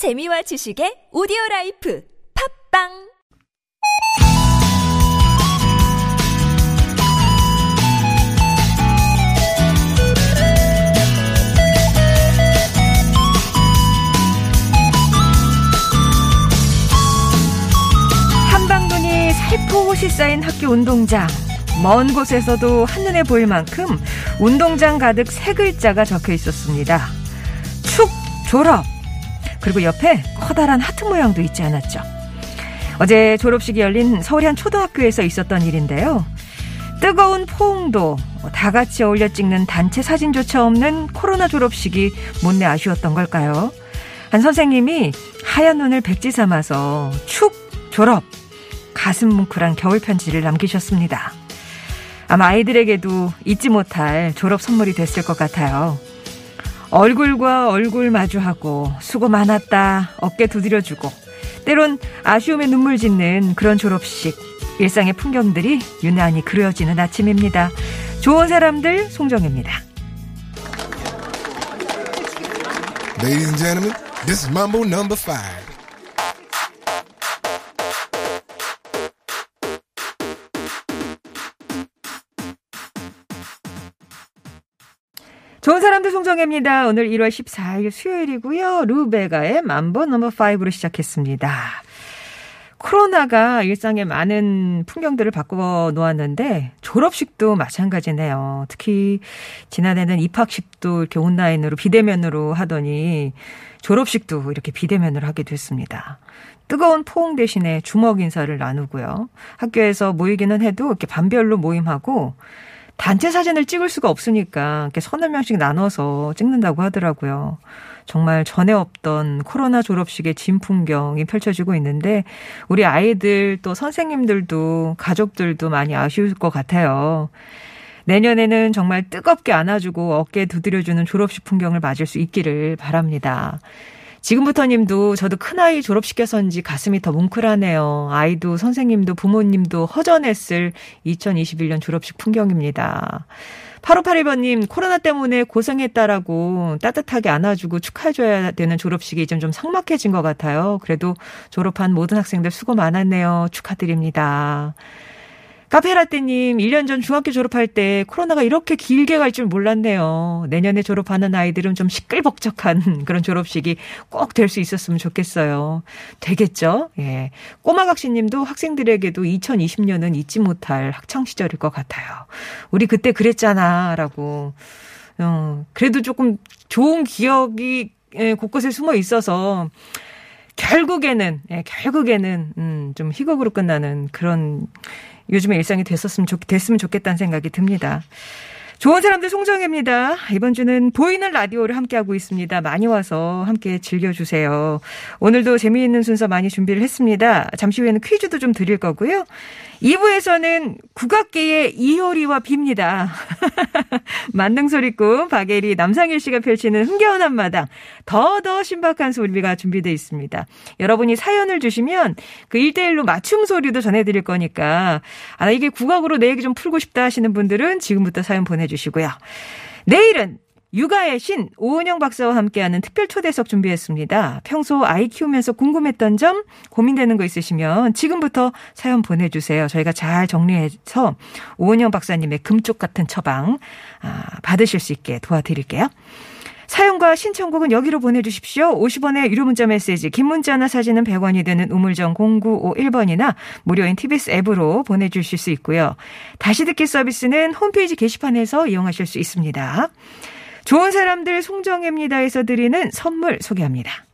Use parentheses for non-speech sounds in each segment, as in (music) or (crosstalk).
재미와 지식의 오디오 라이프 팟빵 함박눈이 살포시 쌓인 학교 운동장. 먼 곳에서도 한눈에 보일 만큼 운동장 가득 세 글자가 적혀 있었습니다. 축 졸업. 그리고 옆에 커다란 하트 모양도 있지 않았죠. 어제 졸업식이 열린 서울의 한 초등학교에서 있었던 일인데요. 뜨거운 포옹도 다 같이 어울려 찍는 단체 사진조차 없는 코로나 졸업식이 못내 아쉬웠던 걸까요? 한 선생님이 하얀 눈을 백지 삼아서 축 졸업 가슴 뭉클한 겨울 편지를 남기셨습니다. 아마 아이들에게도 잊지 못할 졸업 선물이 됐을 것 같아요. 얼굴과 얼굴 마주하고 수고 많았다 어깨 두드려주고 때론 아쉬움에 눈물 짓는 그런 졸업식 일상의 풍경들이 유난히 그려지는 아침입니다. 좋은 사람들 송정입니다. Ladies this is Mambo number five. 좋은 사람들 송정혜입니다. 오늘 1월 14일 수요일이고요. 루베가의 만보 넘버 5로 시작했습니다. 코로나가 일상의 많은 풍경들을 바꿔 놓았는데 졸업식도 마찬가지네요. 특히 지난해는 입학식도 이렇게 온라인으로 비대면으로 하더니 졸업식도 이렇게 비대면으로 하게 됐습니다. 뜨거운 포옹 대신에 주먹 인사를 나누고요. 학교에서 모이기는 해도 이렇게 반별로 모임하고 단체 사진을 찍을 수가 없으니까 이렇게 서너 명씩 나눠서 찍는다고 하더라고요. 정말 전에 없던 코로나 졸업식의 진 풍경이 펼쳐지고 있는데 우리 아이들 또 선생님들도 가족들도 많이 아쉬울 것 같아요. 내년에는 정말 뜨겁게 안아주고 어깨 두드려주는 졸업식 풍경을 맞을 수 있기를 바랍니다. 지금부터 님도 저도 큰아이 졸업시켜서인지 가슴이 더 뭉클하네요. 아이도 선생님도 부모님도 허전했을 2021년 졸업식 풍경입니다. 8581번님, 코로나 때문에 고생했다라고 따뜻하게 안아주고 축하해줘야 되는 졸업식이 좀, 좀 삭막해진 것 같아요. 그래도 졸업한 모든 학생들 수고 많았네요. 축하드립니다. 카페라떼님, 1년 전 중학교 졸업할 때 코로나가 이렇게 길게 갈 줄 몰랐네요. 내년에 졸업하는 아이들은 좀 시끌벅적한 (laughs) 그런 졸업식이 꼭 될 수 있었으면 좋겠어요. 되겠죠? 예. 꼬마각시님도 학생들에게도 2020년은 잊지 못할 학창시절일 것 같아요. 우리 그때 그랬잖아. 라고. 어, 그래도 조금 좋은 기억이 예, 곳곳에 숨어 있어서 결국에는, 예, 결국에는, 음, 좀 희곡으로 끝나는 그런 요즘의 일상이 됐었으면 좋, 됐으면 좋겠다는 생각이 듭니다. 좋은 사람들 송정혜입니다. 이번 주는 보이는 라디오를 함께하고 있습니다. 많이 와서 함께 즐겨주세요. 오늘도 재미있는 순서 많이 준비를 했습니다. 잠시 후에는 퀴즈도 좀 드릴 거고요. 2부에서는 국악계의 이효리와 빕니다. (laughs) 만능소리꾼 박예리 남상일 씨가 펼치는 흥겨운 한마당 더더 신박한 소리가 준비되어 있습니다. 여러분이 사연을 주시면 그 1대1로 맞춤 소리도 전해드릴 거니까 아 이게 국악으로 내 얘기 좀 풀고 싶다 하시는 분들은 지금부터 사연 보내주 시고요. 내일은 육아의 신 오은영 박사와 함께하는 특별 초대석 준비했습니다. 평소 아이 키우면서 궁금했던 점 고민되는 거 있으시면 지금부터 사연 보내주세요. 저희가 잘 정리해서 오은영 박사님의 금쪽 같은 처방 아, 받으실 수 있게 도와드릴게요. 사연과 신청곡은 여기로 보내주십시오. 50원의 유료 문자 메시지, 긴 문자나 사진은 100원이 되는 우물정 0951번이나 무료인 TBS 앱으로 보내주실 수 있고요. 다시 듣기 서비스는 홈페이지 게시판에서 이용하실 수 있습니다. 좋은 사람들 송정혜입니다에서 드리는 선물 소개합니다.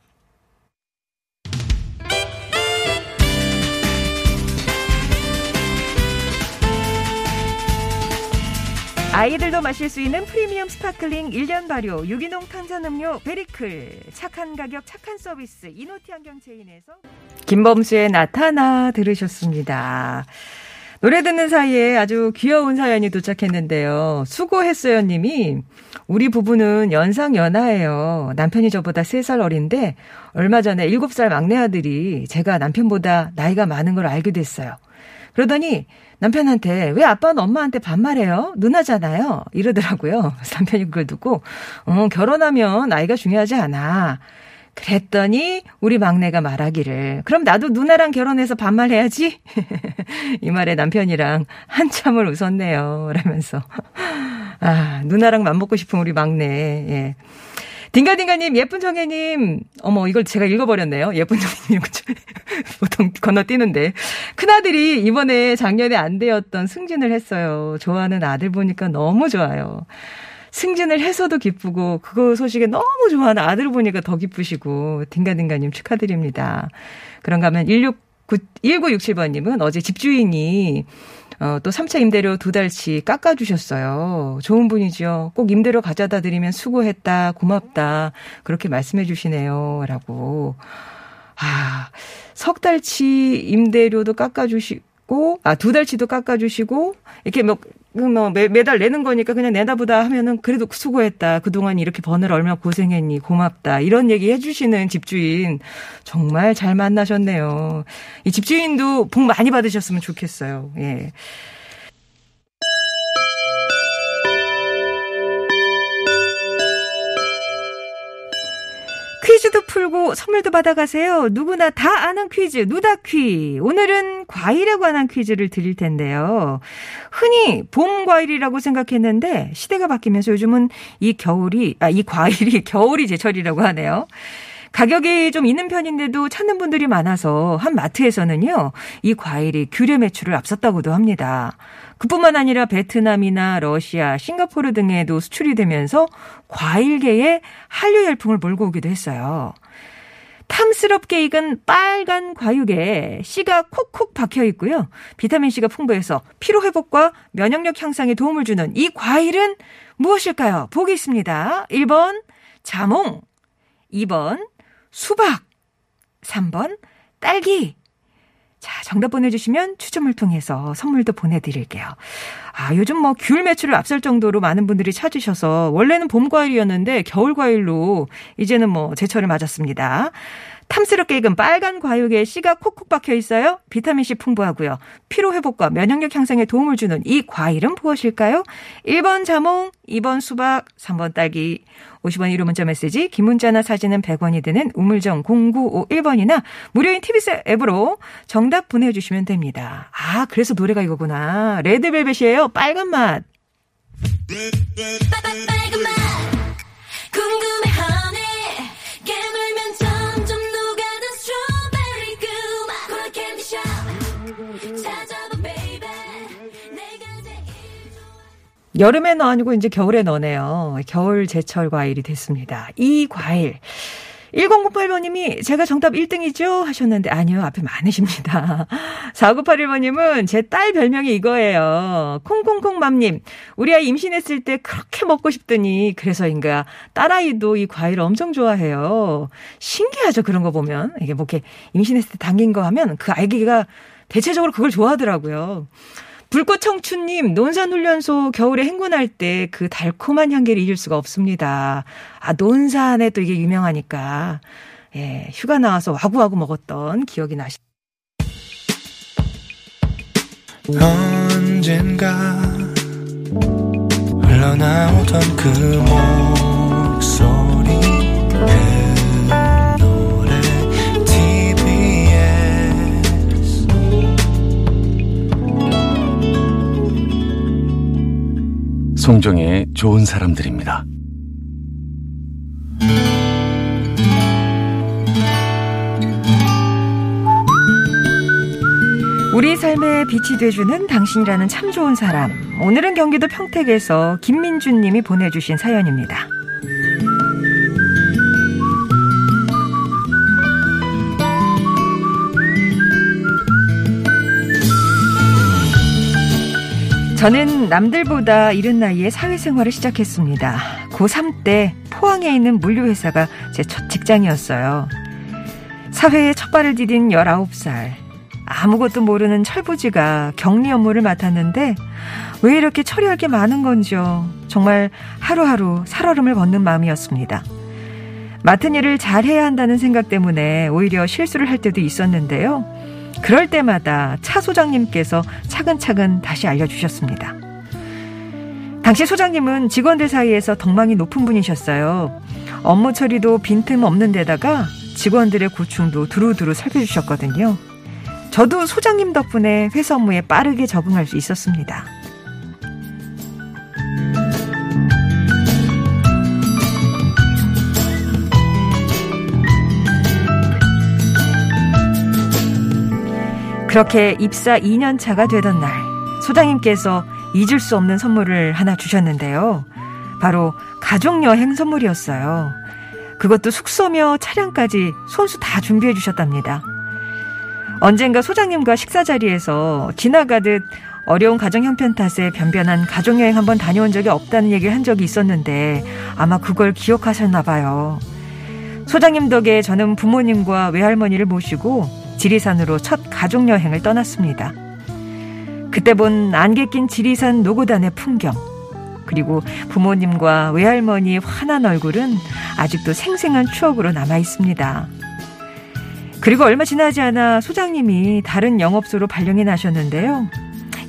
아이들도 마실 수 있는 프리미엄 sparkling 1년 발효 유기농 탄산음료 베리클 착한 가격 착한 서비스 이노티 안경 체인에서 김범수의 나타나 들으셨습니다. 노래 듣는 사이에 아주 귀여운 사연이 도착했는데요. 수고했어요 님이 우리 부부는 연상 연하예요. 남편이 저보다 3살 어린데 얼마 전에 7살 막내 아들이 제가 남편보다 나이가 많은 걸 알게 됐어요. 그러더니 남편한테 왜 아빠는 엄마한테 반말해요? 누나잖아요. 이러더라고요. 남편이 그걸 듣고 어, 결혼하면 나이가 중요하지 않아. 그랬더니 우리 막내가 말하기를 그럼 나도 누나랑 결혼해서 반말해야지 (laughs) 이 말에 남편이랑 한참을 웃었네요 (laughs) 라면서 아 누나랑 맘먹고 싶은 우리 막내 예. 딩가딩가님, 예쁜 정혜님, 어머, 이걸 제가 읽어버렸네요. 예쁜 정혜님, (laughs) 보통 건너뛰는데. 큰아들이 이번에 작년에 안 되었던 승진을 했어요. 좋아하는 아들 보니까 너무 좋아요. 승진을 해서도 기쁘고, 그거 소식에 너무 좋아하는 아들 보니까 더 기쁘시고, 딩가딩가님 축하드립니다. 그런가 하면 16, 1967번님은 어제 집주인이 어, 또 3차 임대료 두 달치 깎아주셨어요. 좋은 분이죠. 꼭 임대료 가져다 드리면 수고했다, 고맙다. 그렇게 말씀해 주시네요. 라고. 아, 석 달치 임대료도 깎아주시고, 아, 두 달치도 깎아주시고, 이렇게 뭐, 뭐 매, 매달 내는 거니까 그냥 내다보다 하면은 그래도 수고했다. 그동안 이렇게 버느라 얼마나 고생했니. 고맙다. 이런 얘기 해주시는 집주인 정말 잘 만나셨네요. 이 집주인도 복 많이 받으셨으면 좋겠어요. 예. 퀴즈도 풀고 선물도 받아가세요. 누구나 다 아는 퀴즈, 누다퀴. 오늘은 과일에 관한 퀴즈를 드릴 텐데요. 흔히 봄 과일이라고 생각했는데 시대가 바뀌면서 요즘은 이 겨울이, 아, 이 과일이 겨울이 제철이라고 하네요. 가격이 좀 있는 편인데도 찾는 분들이 많아서 한 마트에서는요, 이 과일이 규례 매출을 앞섰다고도 합니다. 그뿐만 아니라 베트남이나 러시아, 싱가포르 등에도 수출이 되면서 과일계에 한류 열풍을 몰고 오기도 했어요. 탐스럽게 익은 빨간 과육에 씨가 콕콕 박혀 있고요. 비타민C가 풍부해서 피로 회복과 면역력 향상에 도움을 주는 이 과일은 무엇일까요? 보기 있습니다. 1번 자몽, 2번 수박, 3번 딸기, 자, 정답 보내주시면 추첨을 통해서 선물도 보내드릴게요. 아, 요즘 뭐 귤 매출을 앞설 정도로 많은 분들이 찾으셔서 원래는 봄 과일이었는데 겨울 과일로 이제는 뭐 제철을 맞았습니다. 탐스럽게 익은 빨간 과육에 씨가 콕콕 박혀 있어요. 비타민C 풍부하고요. 피로 회복과 면역력 향상에 도움을 주는 이 과일은 무엇일까요? 1번 자몽, 2번 수박, 3번 딸기. 50원 1호 문자 메시지, 긴 문자나 사진은 100원이 되는 우물정 0951번이나 무료인 TBS 앱으로 정답 보내주시면 됩니다. 아, 그래서 노래가 이거구나. 레드벨벳이에요. 빨간 맛. 빨간 맛. 궁금 여름에 너 아니고 이제 겨울에 너네요. 겨울 제철 과일이 됐습니다. 이 과일. 1008번님이 제가 정답 1등이죠? 하셨는데 아니요. 앞에 많으십니다. (laughs) 4981번님은 제 딸 별명이 이거예요. 콩콩콩맘님. 우리 아이 임신했을 때 그렇게 먹고 싶더니 그래서인가 딸아이도 이 과일 엄청 좋아해요. 신기하죠. 그런 거 보면. 이게 뭐 이렇게 임신했을 때 당긴 거 하면 그 아기가 대체적으로 그걸 좋아하더라고요. 불꽃 청춘님, 논산훈련소 겨울에 행군할 때 그 달콤한 향기를 잊을 수가 없습니다. 아, 논산에 또 이게 유명하니까. 예, 휴가 나와서 와구와구 먹었던 기억이 나시. 언젠가 흘러나오던 그 목소리 송정의 좋은 사람들입니다. 우리 삶의 빛이 돼주는 당신이라는 참 좋은 사람. 오늘은 경기도 평택에서 김민준 님이 보내주신 사연입니다. 저는 남들보다 이른 나이에 사회생활을 시작했습니다. 고3 때 포항에 있는 물류회사가 제 첫 직장이었어요. 사회에 첫 발을 디딘 19살. 아무것도 모르는 철부지가 격리 업무를 맡았는데 왜 이렇게 처리할 게 많은 건지요. 정말 하루하루 살얼음을 걷는 마음이었습니다. 맡은 일을 잘 해야 한다는 생각 때문에 오히려 실수를 할 때도 있었는데요. 그럴 때마다 차 소장님께서 차근차근 다시 알려주셨습니다. 당시 소장님은 직원들 사이에서 덕망이 높은 분이셨어요. 업무 처리도 빈틈 없는 데다가 직원들의 고충도 두루두루 살펴주셨거든요. 저도 소장님 덕분에 회사 업무에 빠르게 적응할 수 있었습니다. 그렇게 입사 2년 차가 되던 날, 소장님께서 잊을 수 없는 선물을 하나 주셨는데요. 바로 가족여행 선물이었어요. 그것도 숙소며 차량까지 손수 다 준비해 주셨답니다. 언젠가 소장님과 식사 자리에서 지나가듯 어려운 가정 형편 탓에 변변한 가족여행 한번 다녀온 적이 없다는 얘기를 한 적이 있었는데 아마 그걸 기억하셨나 봐요. 소장님 덕에 저는 부모님과 외할머니를 모시고 지리산으로 첫 가족여행을 떠났습니다. 그때 본 안개 낀 지리산 노고단의 풍경, 그리고 부모님과 외할머니의 환한 얼굴은 아직도 생생한 추억으로 남아 있습니다. 그리고 얼마 지나지 않아 소장님이 다른 영업소로 발령이 나셨는데요.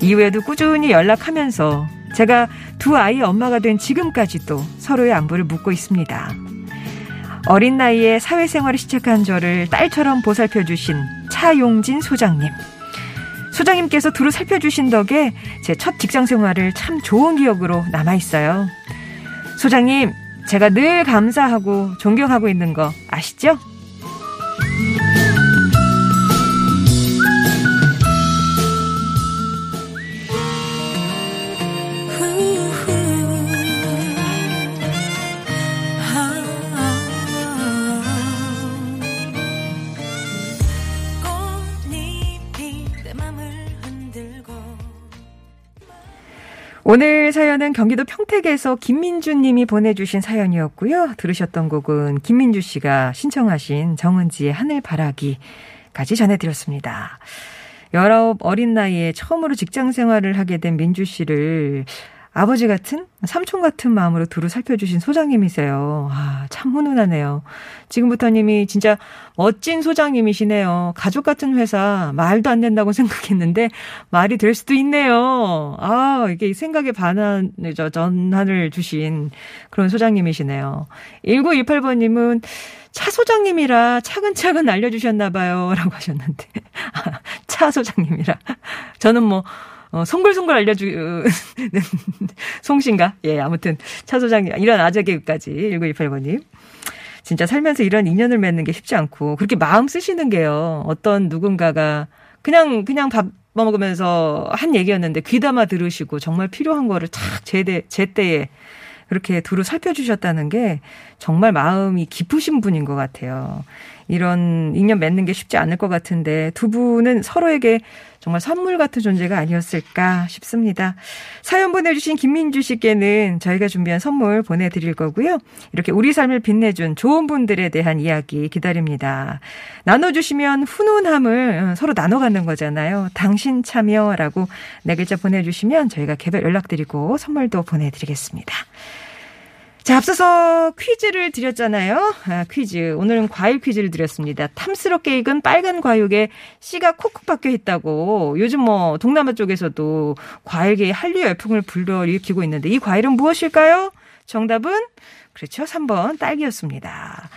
이후에도 꾸준히 연락하면서 제가 두 아이의 엄마가 된 지금까지도 서로의 안부를 묻고 있습니다. 어린 나이에 사회생활을 시작한 저를 딸처럼 보살펴 주신 차용진 소장님. 소장님께서 두루 살펴주신 덕에 제 첫 직장 생활을 참 좋은 기억으로 남아 있어요. 소장님, 제가 늘 감사하고 존경하고 있는 거 아시죠? 오늘 사연은 경기도 평택에서 김민주 님이 보내주신 사연이었고요. 들으셨던 곡은 김민주 씨가 신청하신 정은지의 하늘바라기까지 전해드렸습니다. 19 어린 나이에 처음으로 직장 생활을 하게 된 민주 씨를 아버지 같은 삼촌 같은 마음으로 두루 살펴주신 소장님이세요. 아, 참 훈훈하네요. 지금부터님이 진짜 멋진 소장님이시네요. 가족 같은 회사 말도 안 된다고 생각했는데 말이 될 수도 있네요. 아, 이게 생각의 반환, 저, 전환을 주신 그런 소장님이시네요. 1928번님은 차 소장님이라 차근차근 알려주셨나봐요. (laughs) 라고 하셨는데. 차 소장님이라. 저는 뭐, 어, 송글송글 알려주는 (laughs) 송신가? 예, 아무튼 차 소장님 이런 아재 개그까지 1928번님. 진짜 살면서 이런 인연을 맺는 게 쉽지 않고 그렇게 마음 쓰시는 게요. 어떤 누군가가 그냥 그냥 밥 먹으면서 한 얘기였는데 귀담아 들으시고 정말 필요한 거를 탁 제때 제때에 그렇게 두루 살펴주셨다는 게 정말 마음이 깊으신 분인 것 같아요. 이런 인연 맺는 게 쉽지 않을 것 같은데 두 분은 서로에게 정말 선물 같은 존재가 아니었을까 싶습니다. 사연 보내주신 김민주 씨께는 저희가 준비한 선물 보내드릴 거고요. 이렇게 우리 삶을 빛내준 좋은 분들에 대한 이야기 기다립니다. 나눠주시면 훈훈함을 어, 서로 나눠 갖는 거잖아요. 당신 참여라고 네 글자 보내주시면 저희가 개별 연락드리고 선물도 보내드리겠습니다. 자, 앞서서 퀴즈를 드렸잖아요. 아, 퀴즈. 오늘은 과일 퀴즈를 드렸습니다. 탐스럽게 익은 빨간 과육에 씨가 콕콕 박혀 있다고 요즘 뭐 동남아 쪽에서도 과일계의 한류 열풍을 불러일으키고 있는데 이 과일은 무엇일까요? 정답은 그렇죠. 3번 딸기였습니다.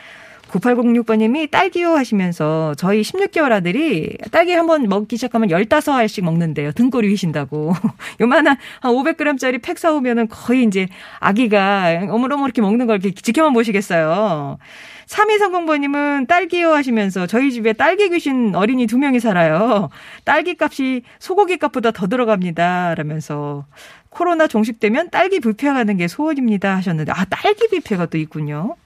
9806번님이 딸기요 하시면서 저희 16개월 아들이 딸기 한번 먹기 시작하면 15알씩 먹는데요. 등골이 휘신다고. (laughs) 요만한 한 500g짜리 팩 사오면은 거의 이제 아기가 어머어머 이렇게 먹는 걸 이렇게 지켜만 보시겠어요. 3230번님은 딸기요 하시면서 저희 집에 딸기 귀신 어린이 두 명이 살아요. 딸기 값이 소고기 값보다 더 들어갑니다. 라면서 코로나 종식되면 딸기 뷔페 가는 게 소원입니다 하셨는데 아 딸기 뷔페가 또 있군요.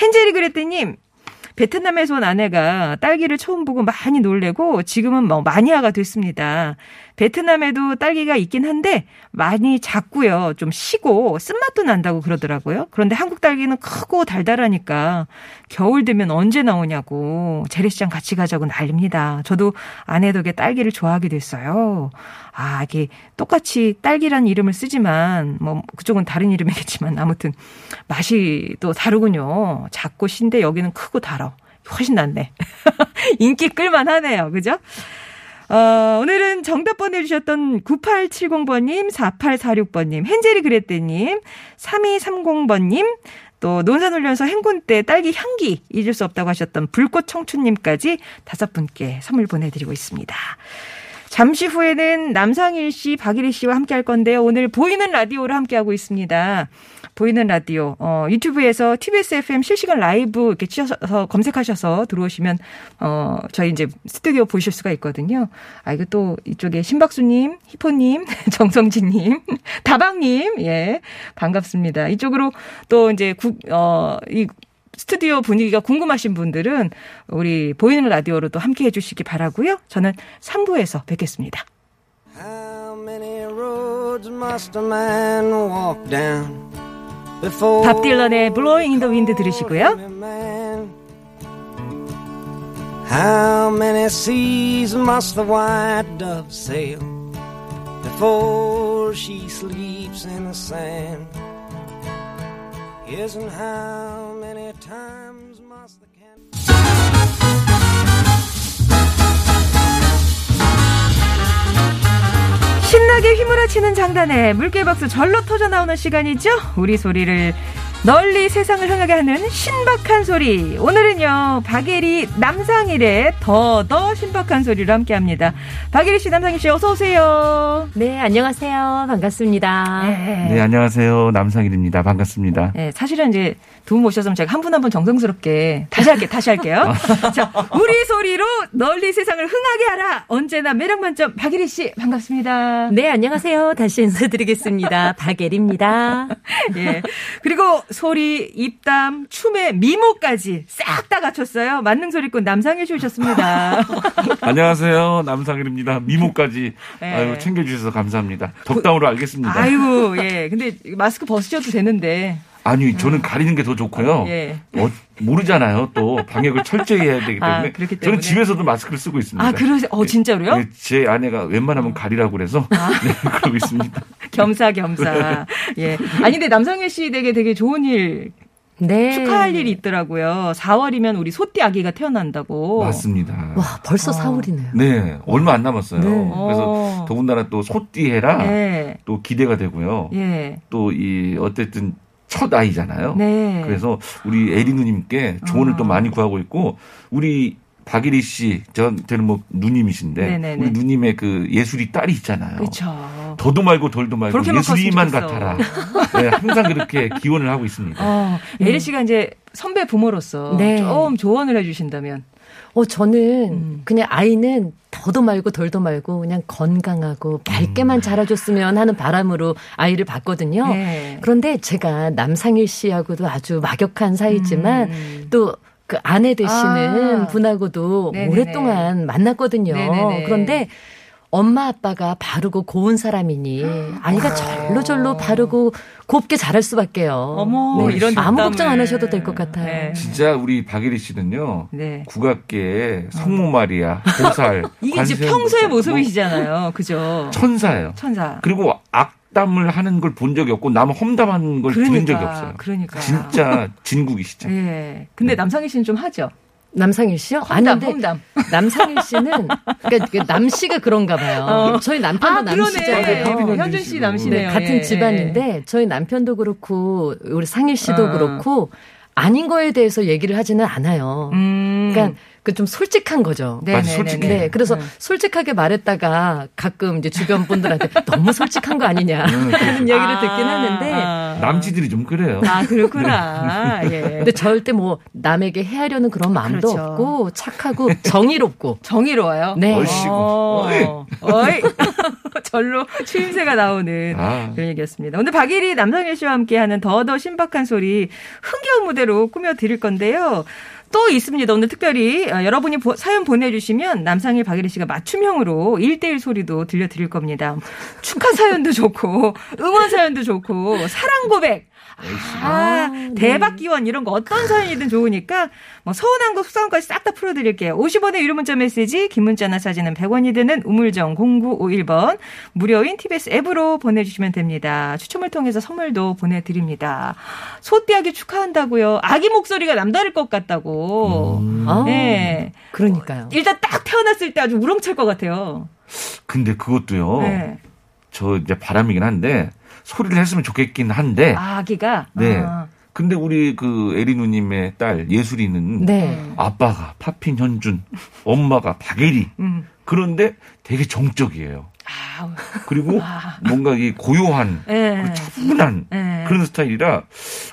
헨젤이 그랬더님 베트남에서 온 아내가 딸기를 처음 보고 많이 놀래고 지금은 뭐 마니아가 됐습니다. 베트남에도 딸기가 있긴 한데 많이 작고요. 좀 시고 쓴맛도 난다고 그러더라고요. 그런데 한국 딸기는 크고 달달하니까 겨울 되면 언제 나오냐고 재래시장 같이 가자고 난립니다. 저도 아내 덕에 딸기를 좋아하게 됐어요. 아, 이게 똑같이 딸기란 이름을 쓰지만 뭐 그쪽은 다른 이름이겠지만 아무튼 맛이 또 다르군요. 작고 신데 여기는 크고 달아. 훨씬 낫네. (laughs) 인기 끌만 하네요. 그죠? 어, 오늘은 정답 보내주셨던 9870번님, 4846번님, 헨젤이 그랬대님, 3230번님, 또또 논산 훈련소 행군 때 딸기 향기 잊을 수 없다고 하셨던 불꽃 청춘님까지 다섯 분께 선물 보내드리고 있습니다. 잠시 후에는 남상일 씨, 박일희 씨와 함께 할 건데요. 오늘 보이는 라디오를 함께 하고 있습니다. 보이는 라디오, 어, 유튜브에서 TBS FM 실시간 라이브 이렇게 치셔서 검색하셔서 들어오시면, 어, 저희 이제 스튜디오 보실 수가 있거든요. 아, 이거 또 이쪽에 신박수님, 히포님, (laughs) 정성진님, 다방님, 예, 반갑습니다. 이쪽으로 또 이제 국, 어, 이 스튜디오 분위기가 궁금하신 분들은 우리 보이는 라디오로 또 함께 해주시기 바라고요. 저는 3부에서 뵙겠습니다. How many roads must a man walk down before 밥 딜런의 Blowing in the Wind 들으시고요. How many seas must the white dove sail before she sleeps in the sand? And how many times must the 신나게 휘몰아치는 장단에 물개박수 절로 터져 나오는 시간이죠. 우리 소리를 널리 세상을 흥하게 하는 신박한 소리. 오늘은요, 박예리, 남상일의 더더 신박한 소리로 함께 합니다. 박예리 씨, 남상일 씨, 어서오세요. 네, 안녕하세요. 반갑습니다. 네, 안녕하세요. 남상일입니다. 반갑습니다. 네, 사실은 이제 두 분 모셨으면 제가 한 분 한 분 정성스럽게 다시 할게요. 다시 할게요. (laughs) 자, 우리 소리로 널리 세상을 흥하게 하라. 언제나 매력 만점 박예리 씨 반갑습니다. 네, 안녕하세요. 다시 인사드리겠습니다. 박예리입니다. (laughs) 예. 그리고 소리, 입담, 춤의 미모까지 싹 다 갖췄어요. 만능 소리꾼 남상일 씨 오셨습니다. (laughs) 안녕하세요. 남상일입니다. 미모까지 네. 아유, 챙겨주셔서 감사합니다. 덕담으로 알겠습니다. 아이고, 예. 근데 마스크 벗으셔도 되는데. 아니, 저는 가리는 게 더 좋고요. 예. 어, 모르잖아요. 또 방역을 철저히 해야 되기 때문에. 아, 그렇기 때문에. 저는 집에서도 마스크를 쓰고 있습니다. 아, 그러세요? 어, 진짜로요? 네, 제 아내가 웬만하면 가리라고 그래서 (laughs) 네, 그러고 있습니다. (laughs) 겸사겸사. 예. 아니, 근데 남상일 씨 댁에 되게 좋은 일, 네. 축하할 일이 있더라고요. 4월이면 우리 소띠 아기가 태어난다고. 맞습니다. 와, 벌써 어. 4월이네요. 네, 얼마 안 남았어요. 네. 그래서 어. 더군다나 또 소띠 해라 예. 또 기대가 되고요. 예. 또이 어쨌든 첫 아이잖아요. 네. 그래서 우리 에리 누님께 조언을 어. 또 많이 구하고 있고 우리 박일희 씨 저한테는 뭐 누님이신데 네네네. 우리 누님의 그 예술이 딸이 있잖아요. 그렇죠. 더도 말고 덜도 말고 예술이만 같아라. 네, 항상 그렇게 (laughs) 기원을 하고 있습니다. 어, 에리 씨가 이제 선배 부모로서 네. 좀 조언을 해주신다면. 어, 저는 음. 그냥 아이는 더도 말고 덜도 말고 그냥 건강하고 밝게만 자라줬으면 하는 바람으로 아이를 봤거든요. 네. 그런데 제가 남상일 씨하고도 아주 막역한 사이지만 음. 또그 아내 되시는 아. 분하고도 네네네. 오랫동안 만났거든요. 네네네. 그런데 엄마 아빠가 바르고 고운 사람이니 아이가 절로 절로 바르고 곱게 자랄 수밖에요. 어머, 네. 이런 아무. 걱정 안 하셔도 될 것 같아요. 네. 진짜 우리 박일희 씨는요. 네. 국악계의 성모 마리아, 보살, (laughs) 이게 이제 평소의 보살, 뭐 모습이시잖아요. 그죠? 천사예요. 천사. 그리고 악담을 하는 걸 본 적이 없고 남 험담하는 걸 들은 적이 없어요. 그러니까. 진짜 진국이시죠. 예. 근데 남상희 씨는 좀 하죠. 남상일 씨요? 험담, 아닌데 험담. 남상일 씨는 그러니까 그 남씨가 그런가 봐요. 어. 저희 남편도 아, 그러네. 남씨잖아요. 네, 현준 씨 남씨네요. 네, 같은 예. 집안인데 저희 남편도 그렇고 우리 상일 씨도 어. 그렇고 아닌 거에 대해서 얘기를 하지는 않아요. 음. 그러니까 그 좀 솔직한 거죠. 네, 네, 솔직해. 네, 네, 그래서 음. 솔직하게 말했다가 가끔 이제 주변 분들한테 (laughs) 너무 솔직한 거 아니냐 음, 그렇죠. 하는 얘기를 아, 듣긴 하는데 아. 남지들이 좀 그래요. 아, 그렇구나. 예. 근데 절대 뭐 남에게 헤아려는 그런 마음도 그렇죠. 없고 착하고 정의롭고 (laughs) 정의로워요. 네. 얼씨구. 어. 어이. (laughs) 절로 추임새가 나오는 아. 그런 얘기였습니다. 오늘 박일희 남성일 씨와 함께하는 더더 신박한 소리 흥겨운 무대로 꾸며 드릴 건데요. 또 있습니다. 오늘 특별히 어, 여러분이 보- 사연 보내주시면 남상일 박예리 씨가 맞춤형으로 1대1 소리도 들려드릴 겁니다. 축하 사연도 좋고 응원 사연도 좋고 사랑 고백 아, 대박 기원 이런 거 어떤 사연이든 좋으니까 뭐 서운한 거 속상한까지 싹 다 풀어드릴게요. 50원의 유료 문자 메시지 긴 문자나 사진은 100원이 드는 우물정 0951번 무료인 TBS 앱으로 보내주시면 됩니다. 추첨을 통해서 선물도 보내드립니다. 소띠아기 축하한다고요. 아기 목소리가 남다를 것 같다고. 아, 네. 그러니까요. 일단 딱 태어났을 때 아주 우렁찰 것 같아요. 근데 그것도요. 네. 저 이제 바람이긴 한데 소리를 했으면 좋겠긴 한데 아기가. 네. 아. 근데 우리 그 에리 누님의 딸 예술이는 네. 아빠가 파핀 현준, 엄마가 박예리. 음. 그런데 되게 정적이에요. 아, 그리고 뭔가 이 고요한 예. 그 차분한 예. 그런 스타일이라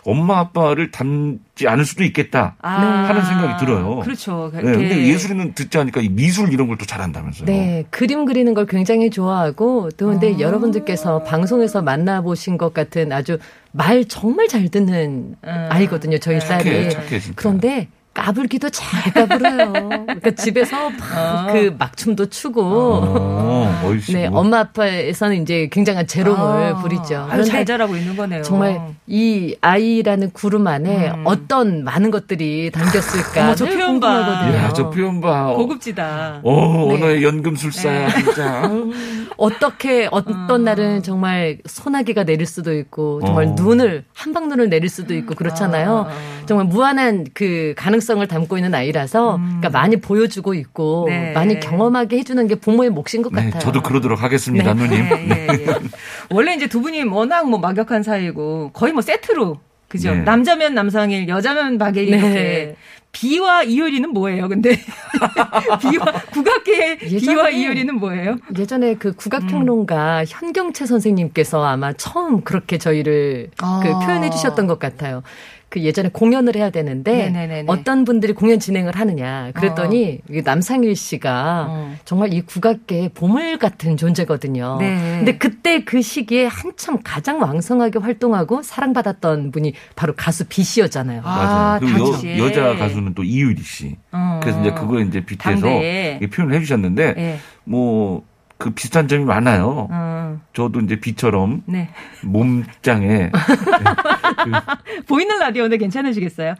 엄마 아빠를 닮지 않을 수도 있겠다 아, 하는 생각이 들어요. 그렇죠. 네, 근데 예술이는 듣지 않으니까 이 미술 이런 걸 또 잘한다면서요. 네, 그림 그리는 걸 굉장히 좋아하고 또 근데 아. 여러분들께서 방송에서 만나보신 것 같은 아주 말 정말 잘 듣는 음. 아이거든요, 저희 착해, 딸이. 착해, 진짜. 그런데 까불기도 잘 까불어요. 그러니까 집에서 막그 막춤도 추고. 어, 멋있고. 네, 엄마 아빠에서는 이제 굉장한 재롱을 아, 부리죠. 아주 잘 자라고 있는 거네요. 정말 이 아이라는 구름 안에 음. 어떤 많은 것들이 담겼을까 어머, 저늘 표현 봐. 야, 저 표현 봐. 어, 고급지다. 어, 네. 언어의 연금술사야, 진짜. (laughs) 어떻게 어떤 날은 정말 소나기가 내릴 수도 있고 정말 어. 눈을 한방 눈을 내릴 수도 있고 그렇잖아요. 정말 무한한 그 가능 성을 담고 있는 아이라서 그러니까 많이 보여주고 있고 네. 많이 경험하게 해주는 게 부모의 몫인 것 네, 같아요. 저도 그러도록 하겠습니다, 누님. 예, 예, 예. 원래 이제 두 분이 워낙 뭐 막역한 사이고 거의 뭐 세트로 그죠? 네. 남자면 남상일, 여자면 박예리 네. 이렇게. 비와 이효리는 뭐예요? 근데 (laughs) 비와 국악계의 비와 예전에- 이효리는 뭐예요? 예전에 그 국악평론가 현경채 선생님께서 아마 처음 그렇게 저희를 아. 그 표현해 주셨던 것 같아요. 그 예전에 공연을 해야 되는데 네네네네. 어떤 분들이 공연 진행을 하느냐 그랬더니 이게 남상일 씨가 어. 정말 이 국악계의 보물 같은 존재거든요. 네. 근데 그때 그 시기에 한참 가장 왕성하게 활동하고 사랑받았던 분이 바로 가수 비씨였잖아요. 아, 맞아요. 여, 여자 가수는 또 이유리 씨. 어. 그래서 이제 그거 이제 빗대서 표현을 해주셨는데, 예. 뭐, 그 비슷한 점이 많아요. 어. 저도 이제 비처럼 네. 몸짱에 (laughs) 보이는 라디오인데 괜찮으시겠어요?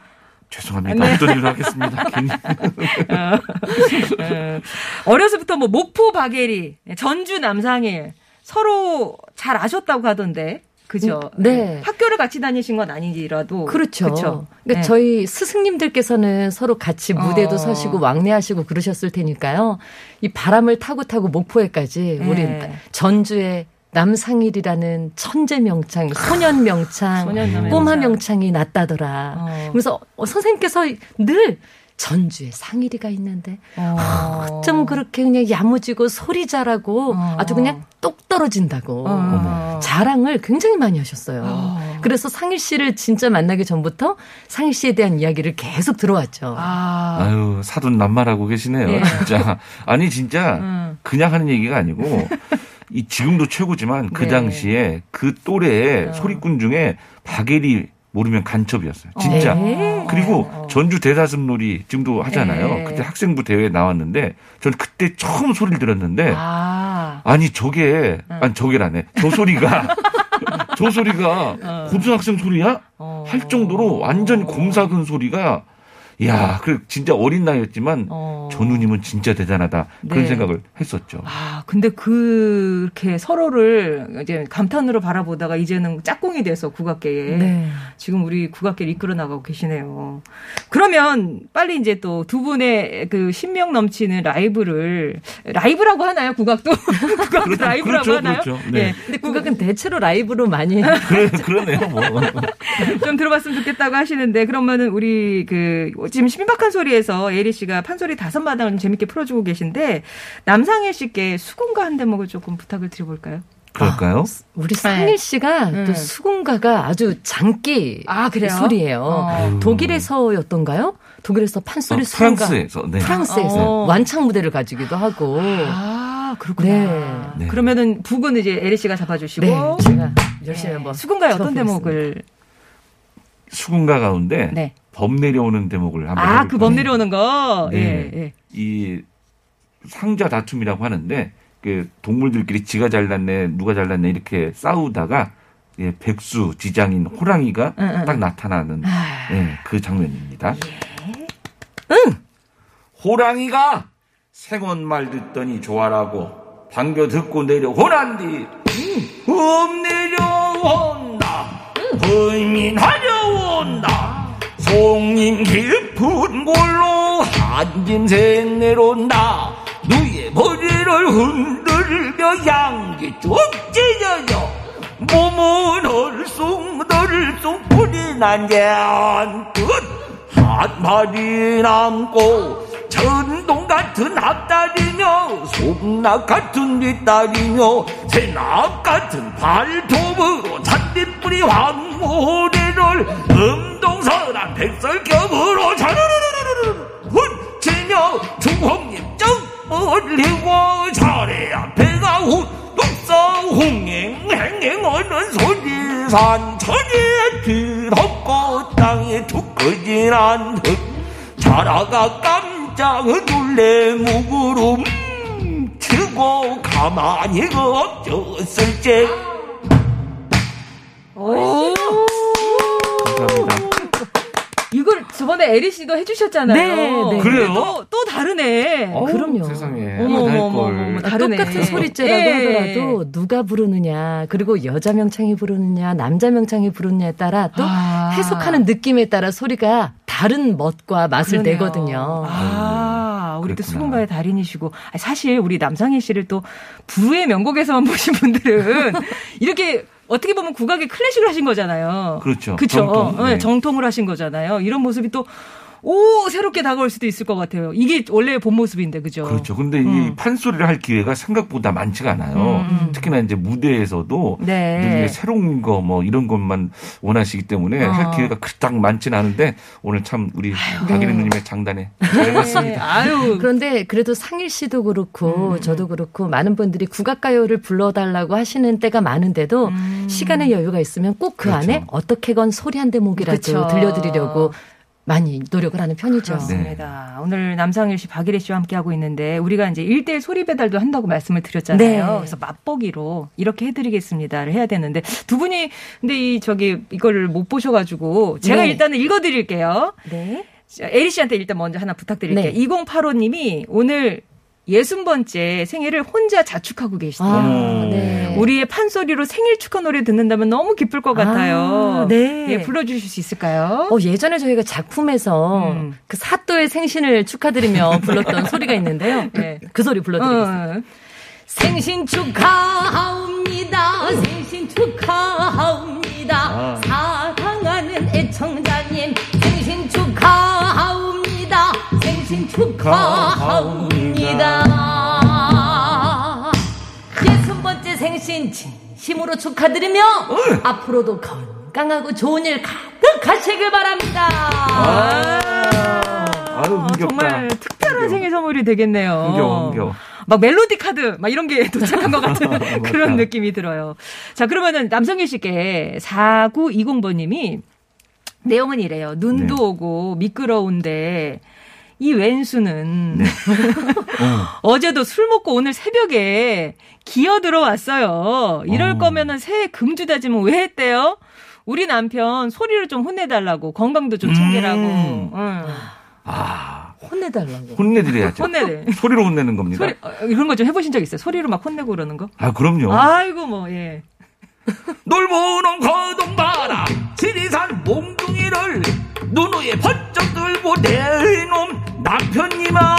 죄송합니다. 네. 어떤 일을 하겠습니다. 괜히. 어, 어려서부터 뭐 목포 박예리, 전주 남상일 서로 잘 아셨다고 하던데. 그죠? 네. 학교를 같이 다니신 건 아니라도. 그렇죠. 그쵸? 그러니까 네. 저희 스승님들께서는 서로 같이 무대도 어. 서시고 왕래하시고 그러셨을 테니까요. 이 바람을 타고 타고 목포에까지 네. 우리 전주에 남상일이라는 천재 명창, 소년 명창, 소년 꼬마 명창. 명창이 났다더라. 어. 그러면서 어, 선생님께서 늘 전주에 상일이가 있는데 어. 어쩜 그렇게 그냥 야무지고 소리 잘하고 어. 아주 그냥 똑 떨어진다고 어. 자랑을 굉장히 많이 하셨어요. 그래서 상일 씨를 진짜 만나기 전부터 상일 씨에 대한 이야기를 계속 들어왔죠. 아. 아유, 사돈 낱말하고 계시네요. 예. 진짜. 아니, 진짜 음. 그냥 하는 얘기가 아니고, 이 지금도 최고지만 그 네. 당시에 그 또래의 어. 소리꾼 중에 박예리 모르면 간첩이었어요. 진짜. 네. 그리고 어. 전주 대사슴놀이 지금도 하잖아요. 네. 그때 학생부 대회에 나왔는데 저는 그때 처음 소리를 들었는데 아. 아니 저게 아니 저게라네. 저 소리가 (laughs) 저 소리가 고등학생 소리야? 어. 할 정도로 완전 곰삭은 소리가 야, 그 진짜 어린 나이였지만 어. 조 누님은 진짜 대단하다 그런 네. 생각을 했었죠. 아, 근데 그렇게 서로를 이제 감탄으로 바라보다가 이제는 짝꿍이 돼서 국악계에 네. 지금 우리 국악계를 이끌어 나가고 계시네요. 그러면 빨리 이제 또 두 분의 그 신명 넘치는 라이브를 라이브라고 하나요? 국악도 (laughs) 국악도 그렇죠, 라이브라고 그렇죠, 하나요? 그렇죠. 네. 예. 근데 국악은 대체로 라이브로 많이 (laughs) 그래, 그러네요, 뭐. 좀 들어봤으면 좋겠다고 하시는데 그러면은 우리 그 지금 신박한 소리에서 예리 씨가 판소리 다섯 마당을 좀 재밌게 풀어주고 계신데 남상일 씨께 수군가 한 대목을 조금 부탁을 드려볼까요? 그럴까요? 우리 상일 씨가 네. 또 수군가가 아주 장기 아, 그래요? 소리예요. 어. 독일에서였던가요? 독일에서 판소리 어, 수군가 프랑스에서, 네. 프랑스에서 어. 완창 무대를 가지기도 하고. 아 그렇구나. 네. 네. 그러면은 북은 이제 에리 씨가 잡아주시고 네, 제가 열심히 한번 수군가의 어떤. 대목을 수군가 가운데 네. 범 내려오는 대목을 한번 아? 그 범 내려오는 거. 네. 예, 예. 이 상자 다툼이라고 하는데 그 동물들끼리 지가 잘났네 누가 잘났네 이렇게 싸우다가 예, 백수 지장인 호랑이가 응, 응, 딱 응. 나타나는 아. 예, 그 장면입니다. 응 호랑이가 생원 말 듣더니 좋아라고 반겨 듣고 내려오란 뒤 음, 내려온다 의민하려 온다 송림 깊은 골로 한짐생 내려온다 누의 머리를 흔들며 양기 쭉 찢어져 몸은 얼숭덜숭 불이 난잔끝 한 마리 남고 전동 같은 앞다리며 송락 같은 뒷다리며 새낙 같은 발톱으로 잔디뿌리 황모래를 음동선한 백설겹으로 자르르르르르 훔치며 주홍잎 쩍 올리고 자리 앞에가 후 독서 홍행 행행하는 소리산 천에 뒤덮고 땅에 툭 꺼진한 듯 자라가 깜 짝 놀래 무구름 치고 가만히 엎졌을 때 오. 감사합니다. 이걸 저번에 에리 씨도 해주셨잖아요. 네, 네. 그래요? 또, 또 다르네. 어, 그럼요. 세상에 어머, 하나 할 어머, 어머, 걸. 어머, 다르네. 똑같은 소리째라고 예. 하더라도 누가 부르느냐 그리고 여자 명창이 부르느냐 남자 명창이 부르느냐에 따라 또 아. 해석하는 느낌에 따라 소리가 다른 멋과 맛을 그러네요. 내거든요. 아, 우리 또. 수분가의 달인이시고. 사실 우리 남상희 씨를 또 부의 명곡에서만 (laughs) 보신 분들은 이렇게 어떻게 보면 국악의 클래식을 하신 거잖아요. 그렇죠. 그쵸. 정통. 네, 네. 정통을 하신 거잖아요. 이런 모습이 또, 오, 새롭게 다가올 수도 있을 것 같아요. 이게 원래 본 모습인데, 그죠? 그렇죠. 근데 이 음. 판소리를 할 기회가 생각보다 많지가 않아요. 음. 특히나 이제 무대에서도 네. 새로운 거 뭐 이런 것만 원하시기 때문에 어. 할 기회가 그닥 많지는 않은데 오늘 참 우리 박예린 누님의 장단에 잘 (laughs) 네, 맞습니다. 아유. 그런데 그래도 상일 씨도 그렇고 저도 그렇고 많은 분들이 국악가요를 불러달라고 하시는 때가 많은데도 시간의 여유가 있으면 꼭그 그렇죠. 안에 어떻게건 소리 한 대목이라도 그쵸. 들려드리려고 많이 노력을 하는 편이죠. 그렇습니다. 오늘 남상일 씨, 박일혜 씨와 함께하고 있는데 우리가 이제 1대1 소리 배달도 한다고 말씀을 드렸잖아요. 네. 그래서 맛보기로 이렇게 해드리겠습니다를 해야 되는데 두 분이 근데 이 저기 이거를 못 보셔가지고 제가 네. 일단은 읽어드릴게요. 네. 자, 에리 씨한테 일단 먼저 하나 부탁드릴게요. 네. 2085님이 오늘 60번째 생일을 혼자 자축하고 계시대요. 아, 음. 네. 우리의 판소리로 생일 축하 노래 듣는다면 너무 기쁠 것 같아요. 아, 네. 예, 불러주실 수 있을까요? 어, 예전에 저희가 작품에서 음. 그 사또의 생신을 축하드리며 (laughs) 불렀던 소리가 있는데요. 네. 그 소리 불러드리겠습니다. 어. 생신 축하합니다. 생신 축하합니다. 사랑하는 애청자 생신 축하합니다. 예순 번째 생신 진심으로 축하드리며 앞으로도 건강하고 좋은 일 가득하시길 바랍니다. 아유, 흥겹다. 정말 특별한. 생일 선물이 되겠네요. 흥겨워, 흥겨워. 막 멜로디 카드 막 이런 게 (laughs) 도착한 것 같은. (laughs) 그런 느낌이 들어요. 자, 그러면은 남성길 씨께 4920번님이 내용은 이래요. 눈도 네. 오고 미끄러운데 이 왼수는 네. (laughs) 어 제도 술 먹고 오늘 새벽에 기어 들어왔어요. 이럴 어. 거면은 새해 금주 다짐은 왜 했대요? 우리 남편 소리를 좀 혼내달라고 건강도 좀 챙기라고. 음. 응. 아, 혼내달라고. 혼내드려야죠. 혼내래. 소리로 혼내는 겁니다. 소리 어, 이런 거 좀 해보신 적 있어요? 소리로 막 혼내고 그러는 거? 아, 그럼요. 아이고 뭐 예. (laughs) 놀보는 거동 봐라 지리산 몽둥이를 눈 위에 번쩍 들고 내놈 남편님아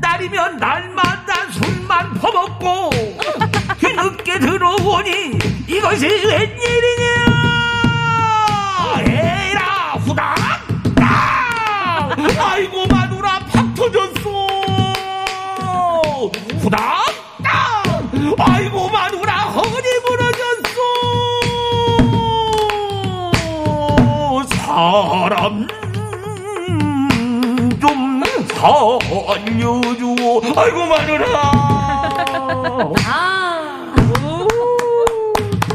날이면 날마다 술만 퍼먹고 뒤늦게 들어오니 이것이 웬일이냐 에라 후닥 아! 아이고 살려줘 아이고 마누라 (laughs) 아,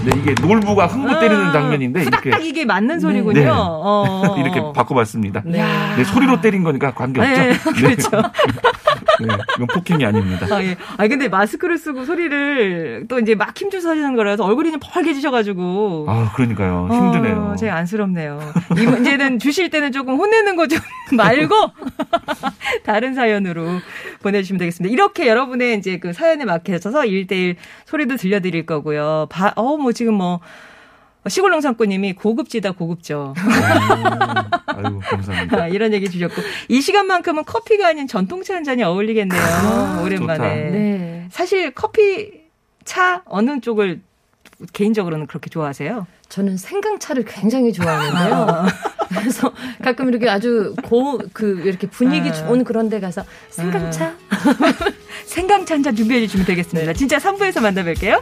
네, 이게 놀부가 흥부 때리는 장면인데 이렇게 딱 이게 맞는 소리군요. 네. 어. (laughs) 이렇게 바꿔봤습니다. 네. 네, 소리로 때린 거니까 관계 없죠. 네, (laughs) 그렇죠. 네, 이건 폭행이 아닙니다. 아, 예. 아, 근데 마스크를 쓰고 소리를 또 이제 막 힘줘서 하시는 거라서 얼굴이 좀 펄개지셔가지고. 아, 그러니까요. 힘드네요. 어, 제가 안쓰럽네요. 이 문제는 주실 때는 조금 혼내는 거 좀 (laughs) 말고 (laughs) 다른 사연으로 보내주시면 되겠습니다. 이렇게 여러분의 이제 그 사연에 맞춰서 1대1 소리도 들려드릴 거고요. 바, 어, 뭐 지금 뭐 시골 농산꾼님이 고급지다 고급져. 아유, 감사합니다. 아, (laughs) 이런 얘기 주셨고 이 시간만큼은 커피가 아닌 전통차 한 잔이 어울리겠네요. 오랜만에. 좋다. 네. 사실 커피 차 어느 쪽을 개인적으로는 그렇게 좋아하세요? 저는 생강차를 굉장히 좋아하는데요. (laughs) 그래서 가끔 이렇게 아주 고, 그, 이렇게 분위기 아. 좋은 그런 데 가서 생강차? (laughs) 생강차 한 잔 준비해 주시면 되겠습니다. 진짜 3부에서 만나 뵐게요.